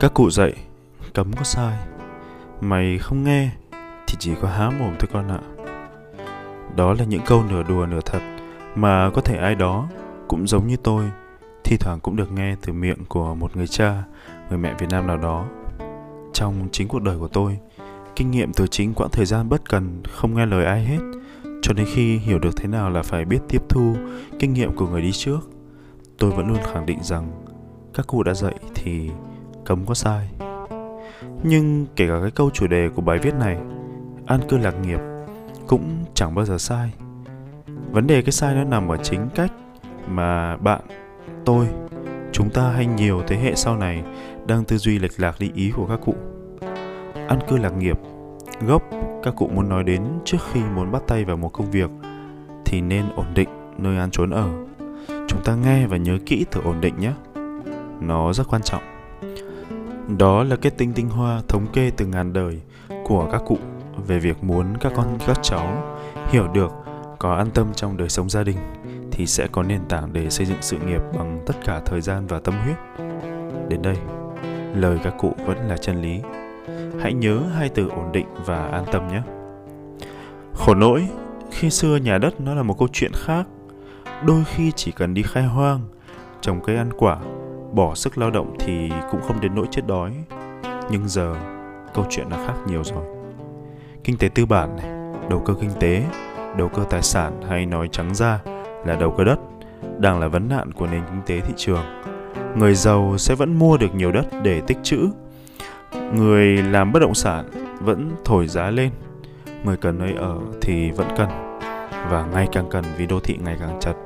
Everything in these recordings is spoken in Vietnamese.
Các cụ dạy, Cấm có sai. Mày không nghe, Thì chỉ có há mồm thôi con ạ. Đó là những câu nửa đùa nửa thật Mà có thể ai đó, Cũng giống như tôi, Thi thoảng cũng được nghe từ miệng của một người cha, Người mẹ Việt Nam nào đó. Trong chính cuộc đời của tôi, Kinh nghiệm từ chính quãng thời gian bất cần Không nghe lời ai hết, Cho đến khi hiểu được thế nào là phải biết tiếp thu Kinh nghiệm của người đi trước, Tôi vẫn luôn khẳng định rằng Các cụ đã dạy thì cấm có sai. Nhưng kể cả cái câu chủ đề của bài viết này An cư lạc nghiệp Cũng chẳng bao giờ sai. Vấn đề cái sai nó nằm ở chính cách Mà bạn, tôi Chúng ta hay nhiều thế hệ sau này Đang tư duy lệch lạc đi ý của các cụ. An cư lạc nghiệp Gốc các cụ muốn nói đến Trước khi muốn bắt tay vào một công việc Thì nên ổn định nơi ăn trốn ở. Chúng ta nghe và nhớ kỹ từ ổn định nhé. Nó rất quan trọng đó là kết tinh tinh hoa thống kê từ ngàn đời của các cụ về việc muốn các con các cháu hiểu được có an tâm trong đời sống gia đình thì sẽ có nền tảng để xây dựng sự nghiệp bằng tất cả thời gian và tâm huyết. Đến đây, lời các cụ vẫn là chân lý. Hãy nhớ hai từ ổn định và an tâm nhé. Khổ nỗi, khi xưa nhà đất nó là một câu chuyện khác. Đôi khi chỉ cần đi khai hoang, trồng cây ăn quả bỏ sức lao động thì cũng không đến nỗi chết đói. Nhưng giờ, câu chuyện đã khác nhiều rồi. Kinh tế tư bản này, đầu cơ kinh tế, đầu cơ tài sản hay nói trắng ra là đầu cơ đất, đang là vấn nạn của nền kinh tế thị trường. Người giàu sẽ vẫn mua được nhiều đất để tích trữ. Người làm bất động sản vẫn thổi giá lên. Người cần nơi ở thì vẫn cần, và ngày càng cần vì đô thị ngày càng chật.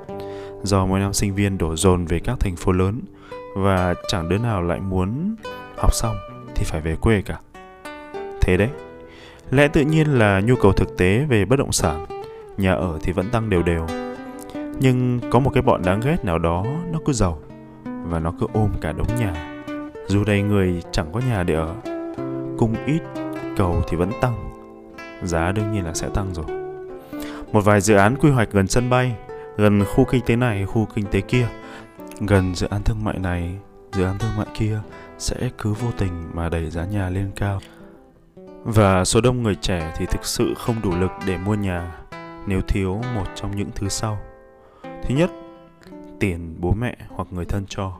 Do mỗi năm sinh viên đổ dồn về các thành phố lớn và chẳng đứa nào lại muốn học xong thì phải về quê cả. Thế đấy. Lẽ tự nhiên là nhu cầu thực tế về bất động sản, nhà ở thì vẫn tăng đều đều. Nhưng có một cái bọn đáng ghét nào đó, nó cứ giàu và nó cứ ôm cả đống nhà. Dù đầy người chẳng có nhà để ở cung ít cầu thì vẫn tăng. Giá đương nhiên là sẽ tăng rồi. Một vài dự án quy hoạch gần sân bay, gần khu kinh tế này, khu kinh tế kia gần dự án thương mại này, dự án thương mại kia sẽ cứ vô tình mà đẩy giá nhà lên cao. Và số đông người trẻ thì thực sự không đủ lực để mua nhà, nếu thiếu một trong những thứ sau. Thứ nhất, tiền bố mẹ hoặc người thân cho.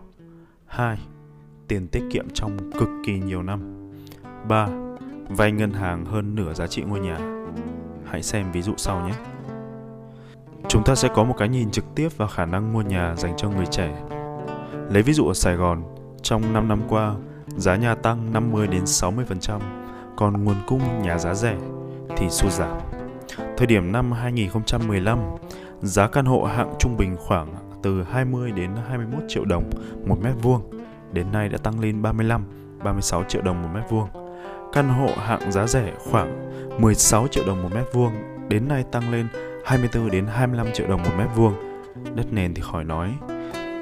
Hai, tiền tiết kiệm trong cực kỳ nhiều năm. Ba, vay ngân hàng hơn nửa giá trị ngôi nhà. Hãy xem ví dụ sau nhé. Chúng ta sẽ có một cái nhìn trực tiếp vào khả năng mua nhà dành cho người trẻ. Lấy ví dụ ở Sài Gòn, trong 5 năm qua, giá nhà tăng 50 đến 60%, còn nguồn cung nhà giá rẻ thì sụt giảm. Thời điểm năm 2015, giá căn hộ hạng trung bình khoảng từ 20 đến 21 triệu đồng một mét vuông, đến nay đã tăng lên 35, 36 triệu đồng một mét vuông. Căn hộ hạng giá rẻ khoảng 16 triệu đồng một mét vuông, đến nay tăng lên 24 đến 25 triệu đồng một mét vuông. Đất nền thì khỏi nói,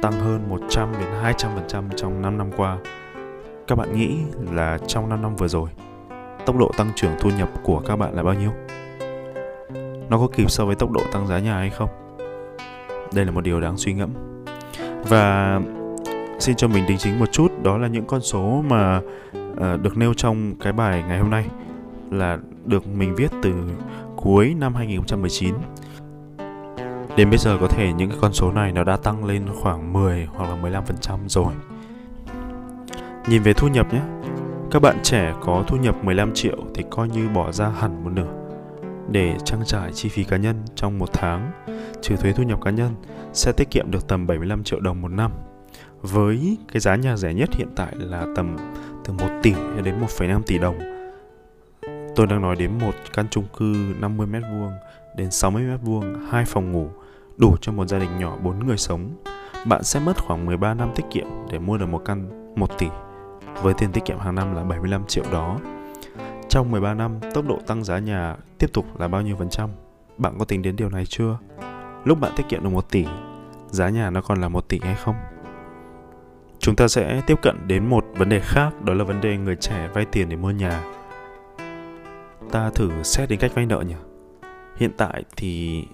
tăng hơn 100 đến 200% trong 5 năm qua. Các bạn nghĩ là trong 5 năm vừa rồi, tốc độ tăng trưởng thu nhập của các bạn là bao nhiêu? Nó có kịp so với tốc độ tăng giá nhà hay không? Đây là một điều đáng suy ngẫm. Và xin cho mình đính chính một chút, đó là những con số mà uh, được nêu trong cái bài ngày hôm nay là được mình viết từ cuối năm 2019 Đến bây giờ có thể những cái con số này nó đã tăng lên khoảng 10 hoặc là 15% rồi. Nhìn về thu nhập nhé. Các bạn trẻ có thu nhập 15 triệu thì coi như bỏ ra hẳn một nửa để trang trải chi phí cá nhân trong một tháng, trừ thuế thu nhập cá nhân sẽ tiết kiệm được tầm 75 triệu đồng một năm. Với cái giá nhà rẻ nhất hiện tại là tầm từ 1 tỷ đến 1,5 tỷ đồng. Tôi đang nói đến một căn chung cư 50 m vuông đến 60 m vuông, hai phòng ngủ đủ cho một gia đình nhỏ 4 người sống. Bạn sẽ mất khoảng 13 năm tiết kiệm để mua được một căn 1 tỷ với tiền tiết kiệm hàng năm là 75 triệu đó. Trong 13 năm, tốc độ tăng giá nhà tiếp tục là bao nhiêu phần trăm? Bạn có tính đến điều này chưa? Lúc bạn tiết kiệm được 1 tỷ, giá nhà nó còn là 1 tỷ hay không? Chúng ta sẽ tiếp cận đến một vấn đề khác, đó là vấn đề người trẻ vay tiền để mua nhà. Ta thử xét đến cách vay nợ nhỉ? Hiện tại thì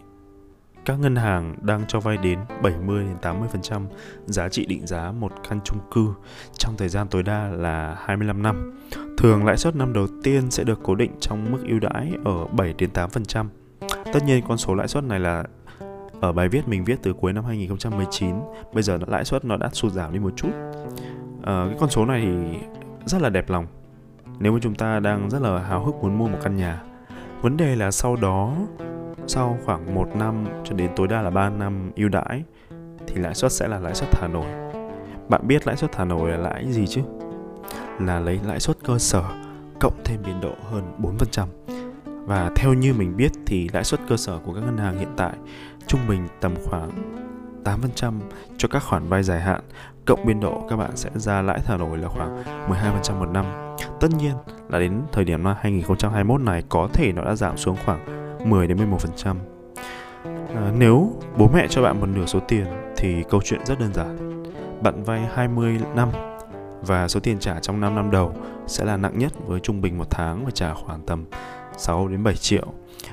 các ngân hàng đang cho vay đến 70 đến 80% giá trị định giá một căn chung cư trong thời gian tối đa là 25 năm. Thường lãi suất năm đầu tiên sẽ được cố định trong mức ưu đãi ở 7 đến 8%. Tất nhiên con số lãi suất này là ở bài viết mình viết từ cuối năm 2019, bây giờ lãi suất nó đã sụt giảm đi một chút. À, cái con số này thì rất là đẹp lòng. Nếu mà chúng ta đang rất là háo hức muốn mua một căn nhà. Vấn đề là sau đó, sau khoảng 1 năm cho đến tối đa là 3 năm ưu đãi, thì lãi suất sẽ là lãi suất thả nổi. Bạn biết lãi suất thả nổi là lãi gì chứ? Là lấy lãi suất cơ sở cộng thêm biên độ hơn 4%. Và theo như mình biết thì lãi suất cơ sở của các ngân hàng hiện tại trung bình tầm khoảng 8% cho các khoản vay dài hạn, cộng biên độ các bạn sẽ ra lãi thả nổi là khoảng 12% một năm. Tất nhiên là đến thời điểm năm 2021 này có thể nó đã giảm xuống khoảng 10 đến 11%. À, nếu bố mẹ cho bạn một nửa số tiền thì câu chuyện rất đơn giản. Bạn vay 20 năm và số tiền trả trong 5 năm đầu sẽ là nặng nhất với trung bình một tháng phải trả khoảng tầm 6 đến 7 triệu.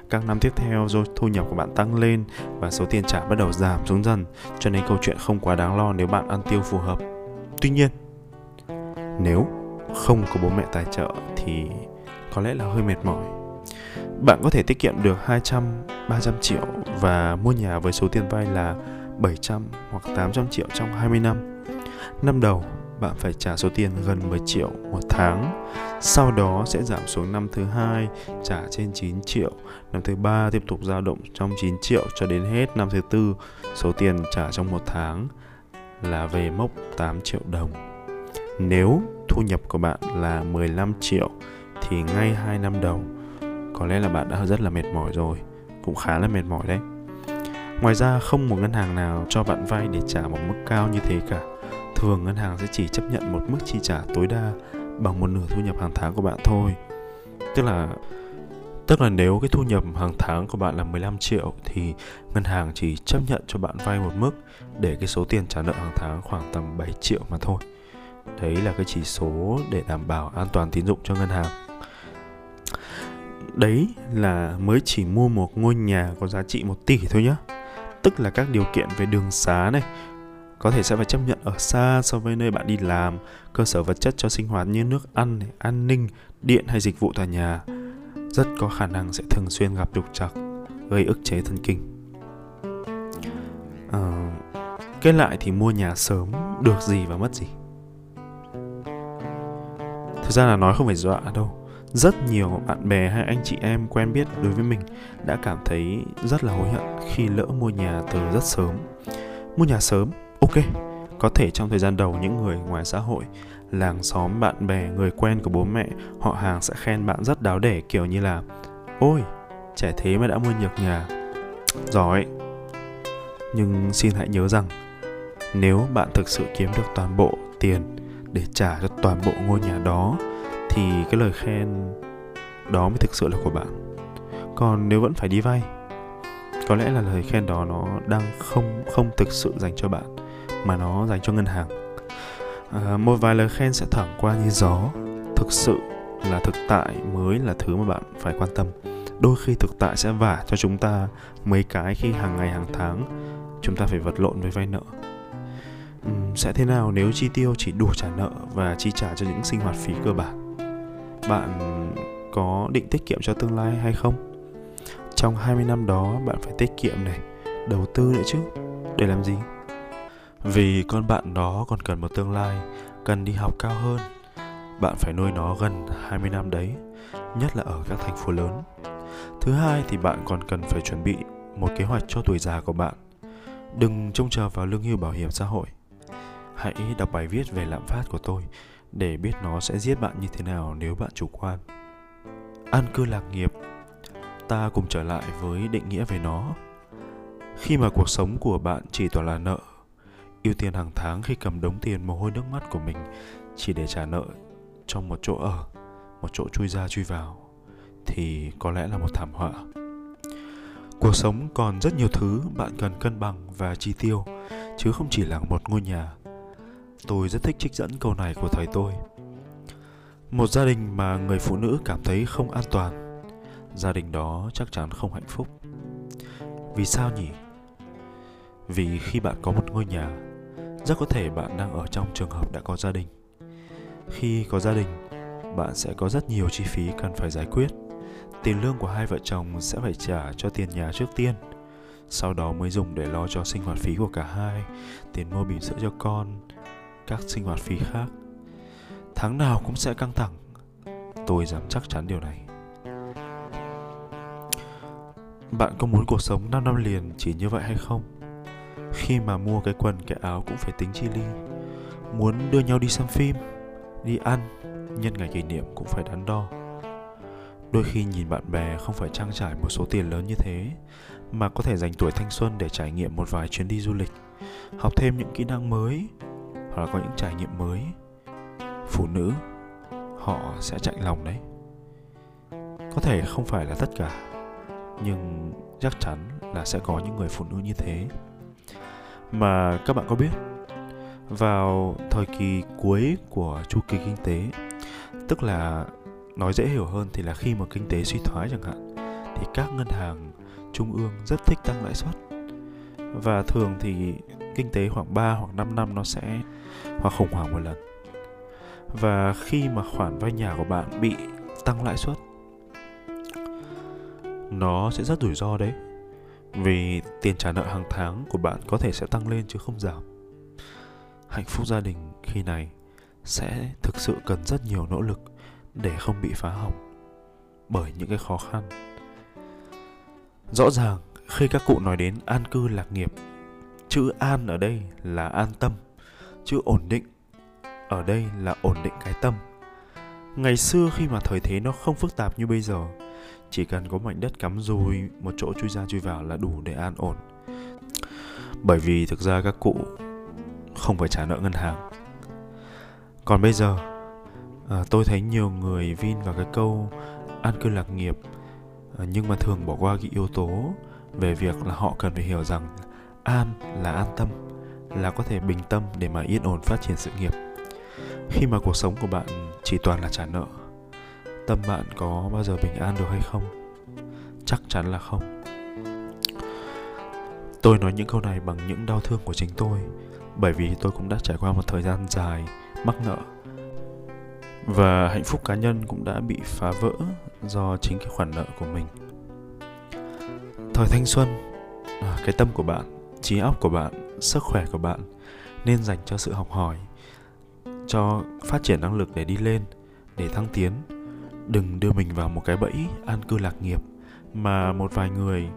Các năm tiếp theo do thu nhập của bạn tăng lên và số tiền trả bắt đầu giảm xuống dần, cho nên câu chuyện không quá đáng lo nếu bạn ăn tiêu phù hợp. Tuy nhiên, nếu không có bố mẹ tài trợ thì có lẽ là hơi mệt mỏi. Bạn có thể tiết kiệm được 200, 300 triệu và mua nhà với số tiền vay là 700 hoặc 800 triệu trong 20 năm. Năm đầu, bạn phải trả số tiền gần 10 triệu một tháng. Sau đó sẽ giảm xuống năm thứ hai trả trên 9 triệu, năm thứ ba tiếp tục dao động trong 9 triệu cho đến hết năm thứ tư số tiền trả trong một tháng là về mốc 8 triệu đồng. Nếu thu nhập của bạn là 15 triệu thì ngay 2 năm đầu có lẽ là bạn đã rất là mệt mỏi rồi, cũng khá là mệt mỏi đấy. Ngoài ra không một ngân hàng nào cho bạn vay để trả một mức cao như thế cả thường ngân hàng sẽ chỉ chấp nhận một mức chi trả tối đa bằng một nửa thu nhập hàng tháng của bạn thôi. Tức là Tức là nếu cái thu nhập hàng tháng của bạn là 15 triệu thì ngân hàng chỉ chấp nhận cho bạn vay một mức để cái số tiền trả nợ hàng tháng khoảng tầm 7 triệu mà thôi. Đấy là cái chỉ số để đảm bảo an toàn tín dụng cho ngân hàng. Đấy là mới chỉ mua một ngôi nhà có giá trị 1 tỷ thôi nhá. Tức là các điều kiện về đường xá này, có thể sẽ phải chấp nhận ở xa so với nơi bạn đi làm, cơ sở vật chất cho sinh hoạt như nước ăn, an ninh, điện hay dịch vụ tòa nhà. Rất có khả năng sẽ thường xuyên gặp trục trặc, gây ức chế thần kinh. À, kết lại thì mua nhà sớm được gì và mất gì? Thực ra là nói không phải dọa đâu. Rất nhiều bạn bè hay anh chị em quen biết đối với mình đã cảm thấy rất là hối hận khi lỡ mua nhà từ rất sớm. Mua nhà sớm Ok, có thể trong thời gian đầu những người ngoài xã hội, làng xóm, bạn bè, người quen của bố mẹ, họ hàng sẽ khen bạn rất đáo để kiểu như là Ôi, trẻ thế mà đã mua nhược nhà. Giỏi. Nhưng xin hãy nhớ rằng, nếu bạn thực sự kiếm được toàn bộ tiền để trả cho toàn bộ ngôi nhà đó, thì cái lời khen đó mới thực sự là của bạn. Còn nếu vẫn phải đi vay, có lẽ là lời khen đó nó đang không không thực sự dành cho bạn mà nó dành cho ngân hàng. À, một vài lời khen sẽ thẳng qua như gió. Thực sự là thực tại mới là thứ mà bạn phải quan tâm. Đôi khi thực tại sẽ vả cho chúng ta mấy cái khi hàng ngày hàng tháng chúng ta phải vật lộn với vay nợ. Ừ, sẽ thế nào nếu chi tiêu chỉ đủ trả nợ và chi trả cho những sinh hoạt phí cơ bản bạn có định tiết kiệm cho tương lai hay không trong 20 năm đó bạn phải tiết kiệm này đầu tư nữa chứ để làm gì vì con bạn đó còn cần một tương lai, cần đi học cao hơn. Bạn phải nuôi nó gần 20 năm đấy, nhất là ở các thành phố lớn. Thứ hai thì bạn còn cần phải chuẩn bị một kế hoạch cho tuổi già của bạn. Đừng trông chờ vào lương hưu bảo hiểm xã hội. Hãy đọc bài viết về lạm phát của tôi để biết nó sẽ giết bạn như thế nào nếu bạn chủ quan. An cư lạc nghiệp. Ta cùng trở lại với định nghĩa về nó. Khi mà cuộc sống của bạn chỉ toàn là nợ, ưu tiên hàng tháng khi cầm đống tiền mồ hôi nước mắt của mình chỉ để trả nợ trong một chỗ ở, một chỗ chui ra chui vào, thì có lẽ là một thảm họa cuộc sống còn rất nhiều thứ bạn cần cân bằng và chi tiêu, chứ không chỉ là một ngôi nhà tôi rất thích trích dẫn câu này của thầy tôi. Một gia đình mà người phụ nữ cảm thấy không an toàn, gia đình đó chắc chắn không hạnh phúc. Vì sao nhỉ? Vì khi bạn có một ngôi nhà, rất có thể bạn đang ở trong trường hợp đã có gia đình. Khi có gia đình, bạn sẽ có rất nhiều chi phí cần phải giải quyết. Tiền lương của hai vợ chồng sẽ phải trả cho tiền nhà trước tiên, sau đó mới dùng để lo cho sinh hoạt phí của cả hai, tiền mua bỉm sữa cho con các sinh hoạt phí khác tháng nào cũng sẽ căng thẳng. Tôi dám chắc chắn điều này. Bạn có muốn cuộc sống 5 năm liền chỉ như vậy hay không? Khi mà mua cái quần cái áo cũng phải tính chi ly Muốn đưa nhau đi xem phim, đi ăn, nhân ngày kỷ niệm cũng phải đắn đo. Đôi khi nhìn bạn bè không phải trang trải một số tiền lớn như thế Mà có thể dành tuổi thanh xuân để trải nghiệm một vài chuyến đi du lịch Học thêm những kỹ năng mới hoặc là có những trải nghiệm mới, Phụ nữ, Họ sẽ chạy lòng đấy. Có thể không phải là tất cả, Nhưng chắc chắn là sẽ có những người phụ nữ như thế. Mà các bạn có biết, Vào thời kỳ cuối của chu kỳ kinh tế, Tức là nói dễ hiểu hơn thì là khi mà kinh tế suy thoái chẳng hạn, thì các ngân hàng trung ương rất thích tăng lãi suất. Và thường thì kinh tế khoảng 3 hoặc 5 năm nó sẽ hoặc khủng hoảng một lần. Và khi mà khoản vay nhà của bạn bị tăng lãi suất, nó sẽ rất rủi ro đấy. Vì tiền trả nợ hàng tháng của bạn có thể sẽ tăng lên chứ không giảm. Hạnh phúc gia đình khi này sẽ thực sự cần rất nhiều nỗ lực để không bị phá hỏng bởi những cái khó khăn. Rõ ràng, khi các cụ nói đến an cư lạc nghiệp, chữ an ở đây là an tâm chữ ổn định. Ở đây là ổn định cái tâm. Ngày xưa khi mà thời thế nó không phức tạp như bây giờ chỉ cần có mảnh đất cắm rùi một chỗ chui ra chui vào là đủ để an ổn. Bởi vì thực ra các cụ không phải trả nợ ngân hàng. Còn bây giờ à, tôi thấy nhiều người vin vào cái câu an cư lạc nghiệp à, nhưng mà thường bỏ qua cái yếu tố về việc là họ cần phải hiểu rằng an là an tâm là có thể bình tâm để mà yên ổn phát triển sự nghiệp. Khi mà cuộc sống của bạn chỉ toàn là trả nợ, tâm bạn có bao giờ bình an được hay không? Chắc chắn là không. Tôi nói những câu này bằng những đau thương của chính tôi, bởi vì tôi cũng đã trải qua một thời gian dài mắc nợ và hạnh phúc cá nhân cũng đã bị phá vỡ do chính cái khoản nợ của mình. Thời thanh xuân à, cái tâm của bạn, trí óc của bạn sức khỏe của bạn nên dành cho sự học hỏi, cho phát triển năng lực để đi lên, để thăng tiến. Đừng đưa mình vào một cái bẫy an cư lạc nghiệp mà một vài người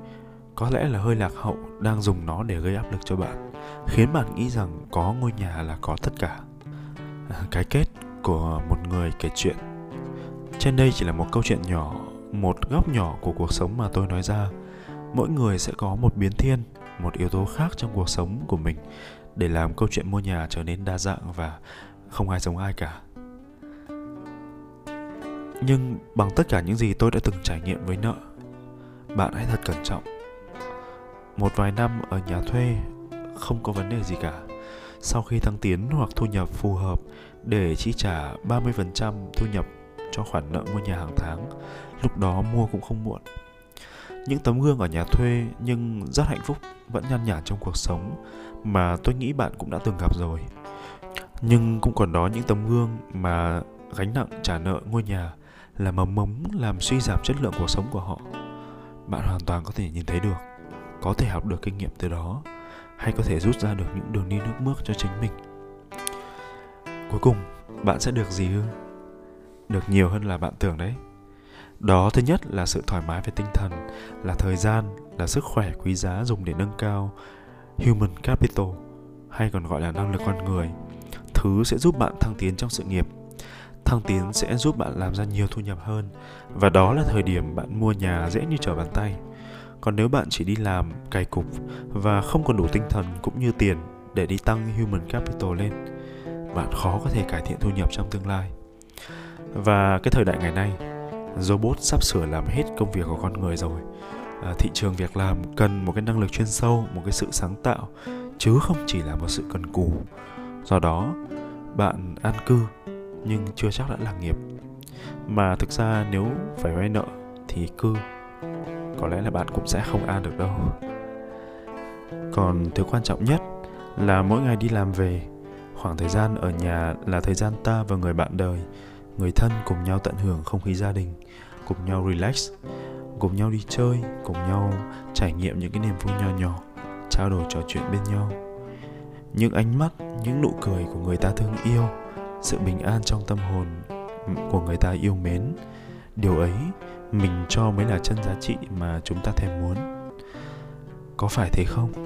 có lẽ là hơi lạc hậu đang dùng nó để gây áp lực cho bạn, khiến bạn nghĩ rằng có ngôi nhà là có tất cả. Cái kết của một người kể chuyện. Trên đây chỉ là một câu chuyện nhỏ, một góc nhỏ của cuộc sống mà tôi nói ra. Mỗi người sẽ có một biến thiên một yếu tố khác trong cuộc sống của mình để làm câu chuyện mua nhà trở nên đa dạng và không ai giống ai cả. Nhưng bằng tất cả những gì tôi đã từng trải nghiệm với nợ bạn hãy thật cẩn trọng. Một vài năm ở nhà thuê không có vấn đề gì cả. Sau khi thăng tiến hoặc thu nhập phù hợp để chi trả 30% thu nhập cho khoản nợ mua nhà hàng tháng, lúc đó mua cũng không muộn. Những tấm gương ở nhà thuê nhưng rất hạnh phúc vẫn nhăn nhản trong cuộc sống mà tôi nghĩ bạn cũng đã từng gặp rồi. Nhưng cũng còn đó những tấm gương mà gánh nặng trả nợ ngôi nhà là mầm mống làm suy giảm chất lượng cuộc sống của họ. Bạn hoàn toàn có thể nhìn thấy được, có thể học được kinh nghiệm từ đó hay có thể rút ra được những đường đi nước bước cho chính mình cuối cùng bạn sẽ được gì hơn? được nhiều hơn là bạn tưởng đấy đó, thứ nhất là sự thoải mái về tinh thần, là thời gian, là sức khỏe quý giá dùng để nâng cao. Human capital, hay còn gọi là năng lực con người. Thứ sẽ giúp bạn thăng tiến trong sự nghiệp. Thăng tiến sẽ giúp bạn làm ra nhiều thu nhập hơn. Và đó là thời điểm bạn mua nhà dễ như trở bàn tay. Còn nếu bạn chỉ đi làm, cày cục và không còn đủ tinh thần cũng như tiền để đi tăng human capital lên, bạn khó có thể cải thiện thu nhập trong tương lai. Và cái thời đại ngày nay robot sắp sửa làm hết công việc của con người rồi. À, thị trường việc làm cần một cái năng lực chuyên sâu một cái sự sáng tạo chứ không chỉ là một sự cần cù. Do đó bạn an cư nhưng chưa chắc đã là nghiệp. Mà thực ra nếu phải vay nợ thì cư có lẽ là bạn cũng sẽ không an được đâu. Còn thứ quan trọng nhất là mỗi ngày đi làm về. Khoảng thời gian ở nhà là thời gian ta và người bạn đời người thân cùng nhau tận hưởng không khí gia đình, cùng nhau relax, cùng nhau đi chơi, cùng nhau trải nghiệm những cái niềm vui nho nhỏ, trao đổi trò chuyện bên nhau. Những ánh mắt, những nụ cười của người ta thương yêu, sự bình an trong tâm hồn của người ta yêu mến. Điều ấy mình cho mới là chân giá trị mà chúng ta thèm muốn. Có phải thế không?